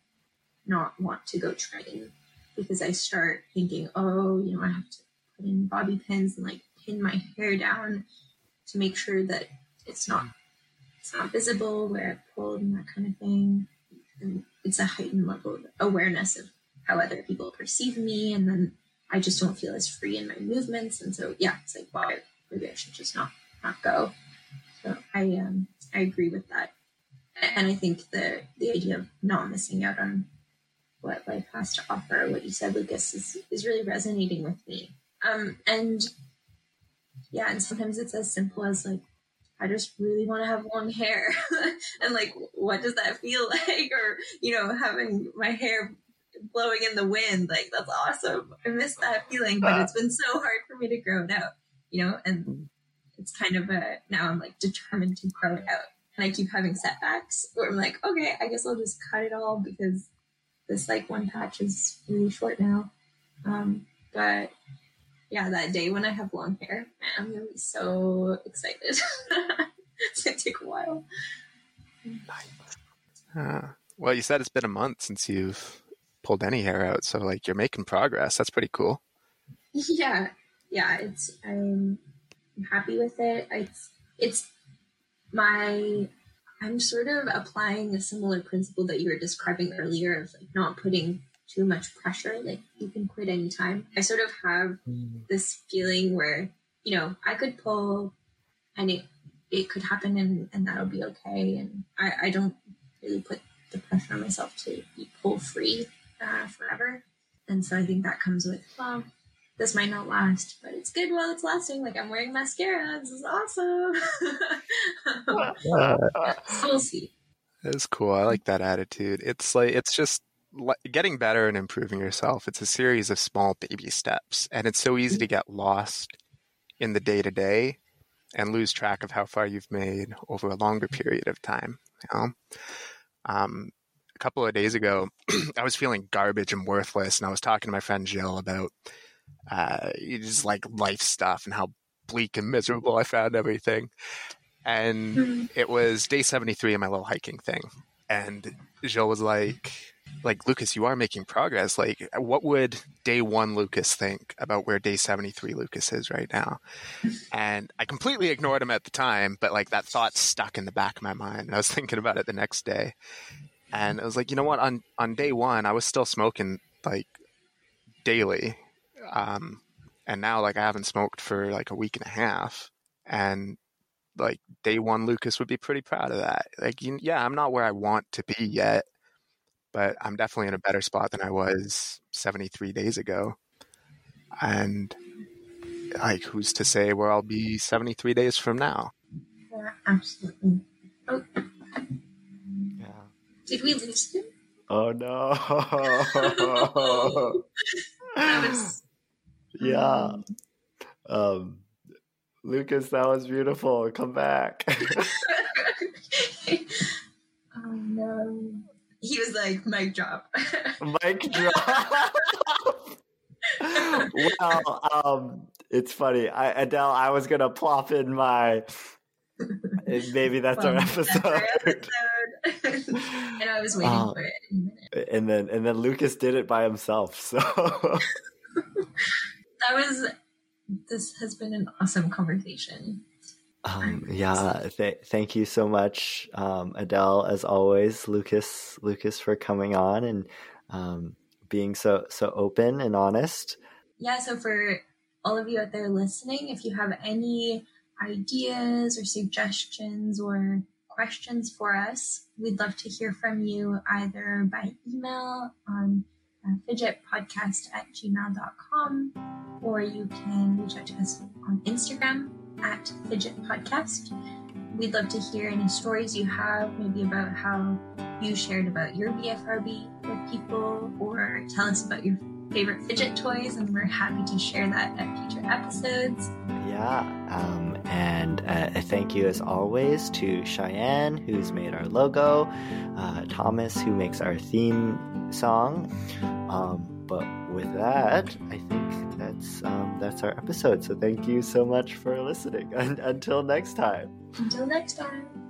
not want to go train because I start thinking, oh, you know, I have to put in bobby pins and like pin my hair down to make sure that it's not it's not visible where I pulled and that kind of thing. And it's a heightened level of awareness of how other people perceive me and then i just don't feel as free in my movements. And so yeah it's like wow maybe i should just not not go. So i um i agree with that and i think the the idea of not missing out on what life has to offer what you said lucas is is really resonating with me um and yeah and sometimes it's as simple as like I just really want to have long hair. and like, what does that feel like? Or, you know, having my hair blowing in the wind, like, that's awesome. I miss that feeling, but it's been so hard for me to grow it out, you know? And it's kind of a, now I'm like determined to grow it out. And I keep having setbacks where I'm like, okay, I guess I'll just cut it all because this like one patch is really short now. Um, but yeah, that day when I have long hair, man, I'm gonna be so excited. it's gonna take a while. Ah. well, you said it's been a month since you've pulled any hair out, so like you're making progress. That's pretty cool. Yeah, yeah, it's I'm, I'm happy with it. It's it's my I'm sort of applying a similar principle that you were describing earlier of like not putting too much pressure. Like you can quit anytime. I sort of have this feeling where you know I could pull, and it it could happen, and and that'll be okay. And I I don't really put the pressure on myself to be pull free uh, forever. And so I think that comes with well, this might not last, but it's good while it's lasting. Like I'm wearing mascara. This is awesome. so we'll see. It's cool. I like that attitude. It's like it's just getting better and improving yourself. It's a series of small baby steps, and it's so easy to get lost in the day to day and lose track of how far you've made over a longer period of time. You know? um, a couple of days ago, I was feeling garbage and worthless, and I was talking to my friend Jill about uh, just like life stuff and how bleak and miserable I found everything. And Mhm. it was day 73 of my little hiking thing. And Jill was like, like, Lucas, you are making progress. Like, what would day one Lucas think about where day 73 Lucas is right now? And I completely ignored him at the time, but like that thought stuck in the back of my mind. And I was thinking about it the next day. And I was like, you know what? On, on day one, I was still smoking like daily. Um, and now like I haven't smoked for like a week and a half. And like day one Lucas would be pretty proud of that. Like, you, yeah, I'm not where I want to be yet, but I'm definitely in a better spot than I was 73 days ago. And like, who's to say where I'll be 73 days from now? Yeah, absolutely. Oh, Yeah. did we lose him? Oh no. That was yeah. Um Lucas, that was beautiful. Come back. oh no. He was like, mic drop. mic drop. well, um, it's funny. I, Adele, I was gonna plop in my. Maybe that's Well, our that's episode. our episode. and I was waiting Uh, for it. in a minute. and then and then Lucas did it by himself. So That was. This has been an awesome conversation. um, yeah, th- thank you so much, um, Adele, as always. Lucas, Lucas, for coming on and um, being so so open and honest. yeah, so for all of you out there listening, if you have any ideas or suggestions or questions for us, we'd love to hear from you either by email on fidgetpodcast at gmail.com or you can reach out to us on Instagram at fidget podcast. We'd love to hear any stories you have, maybe about how you shared about your BFRB with people, or tell us about your favorite fidget toys, and we're happy to share that at future episodes. Yeah, um, and uh, a thank you as always to Cheyenne, who's made our logo, uh, Thomas, who makes our theme song. Um, but with that, I think that's um, that's our episode. So thank you so much for listening. And until next time. Until next time.